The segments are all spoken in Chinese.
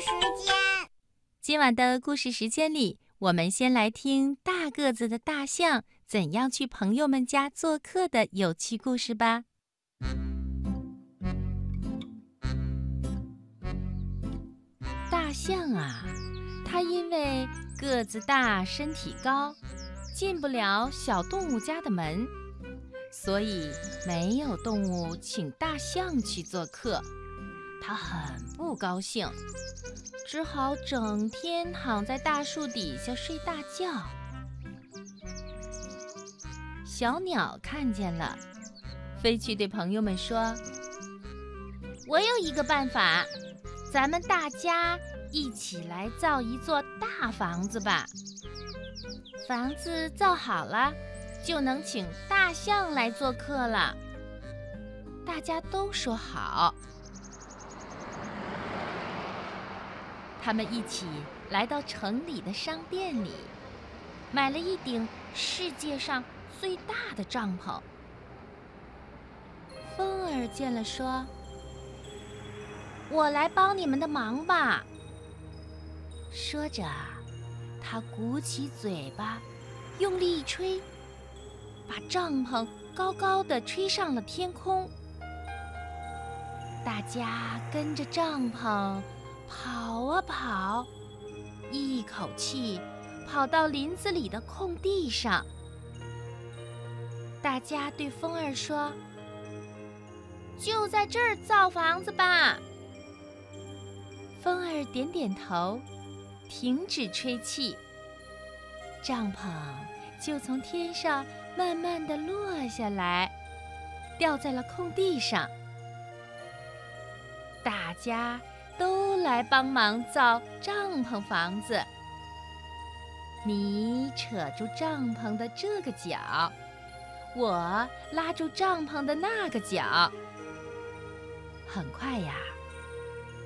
时间。今晚的故事时间里，我们先来听大个子的大象怎样去朋友们家做客的有趣故事吧。大象啊，它因为个子大、身体高，进不了小动物家的门，所以没有动物请大象去做客。它很不高兴，只好整天躺在大树底下睡大觉。小鸟看见了，飞去对朋友们说：“我有一个办法，咱们大家一起来造一座大房子吧。房子造好了，就能请大象来做客了。”大家都说好。他们一起来到城里的商店里，买了一顶世界上最大的帐篷。风儿见了说：“我来帮你们的忙吧。”说着，他鼓起嘴巴，用力一吹，把帐篷高高的吹上了天空。大家跟着帐篷。跑啊跑，一口气跑到林子里的空地上。大家对风儿说：“就在这儿造房子吧。”风儿点点头，停止吹气。帐篷就从天上慢慢的落下来，掉在了空地上。大家。都来帮忙造帐篷房子。你扯住帐篷的这个角，我拉住帐篷的那个角。很快呀，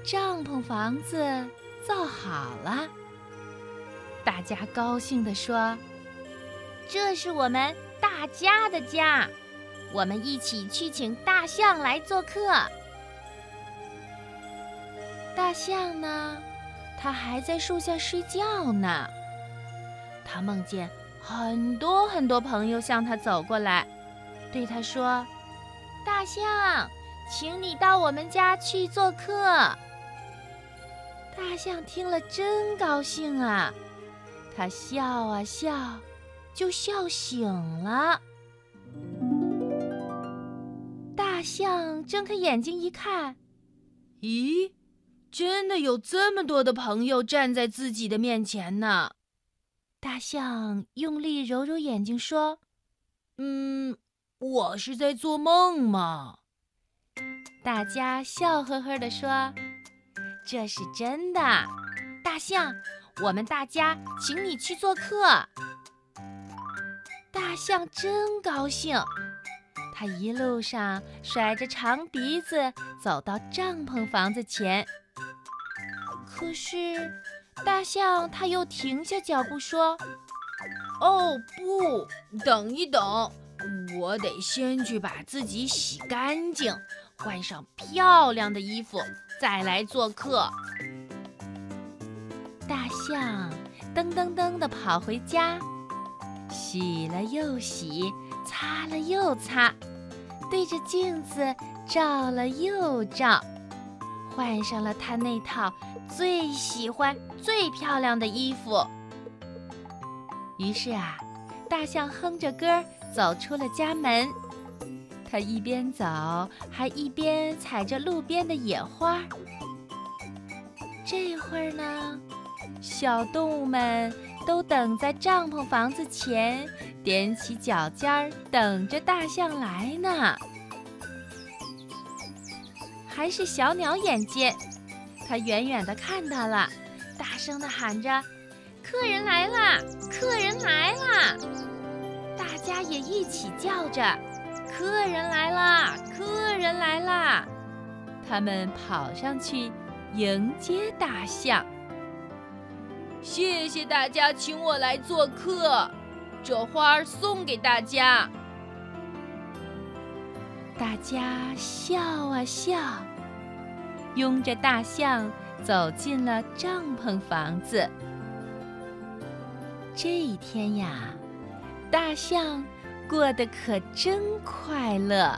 帐篷房子造好了。大家高兴地说：“这是我们大家的家，我们一起去请大象来做客。”象呢？它还在树下睡觉呢。它梦见很多很多朋友向它走过来，对它说：“大象，请你到我们家去做客。”大象听了真高兴啊，它笑啊笑，就笑醒了。大象睁开眼睛一看，咦？真的有这么多的朋友站在自己的面前呢。大象用力揉揉眼睛说：“嗯，我是在做梦吗？”大家笑呵呵地说：“这是真的，大象，我们大家请你去做客。”大象真高兴，它一路上甩着长鼻子走到帐篷房子前。可是，大象它又停下脚步说：“哦，不，等一等，我得先去把自己洗干净，换上漂亮的衣服，再来做客。”大象噔噔噔地跑回家，洗了又洗，擦了又擦，对着镜子照了又照，换上了它那套。最喜欢最漂亮的衣服。于是啊，大象哼着歌走出了家门。它一边走，还一边采着路边的野花。这会儿呢，小动物们都等在帐篷房子前，踮起脚尖儿等着大象来呢。还是小鸟眼尖。它远远地看到了，大声地喊着：“客人来啦！客人来啦！”大家也一起叫着：“客人来啦！客人来啦！”他们跑上去迎接大象。谢谢大家请我来做客，这花送给大家。大家笑啊笑。拥着大象走进了帐篷房子。这一天呀，大象过得可真快乐。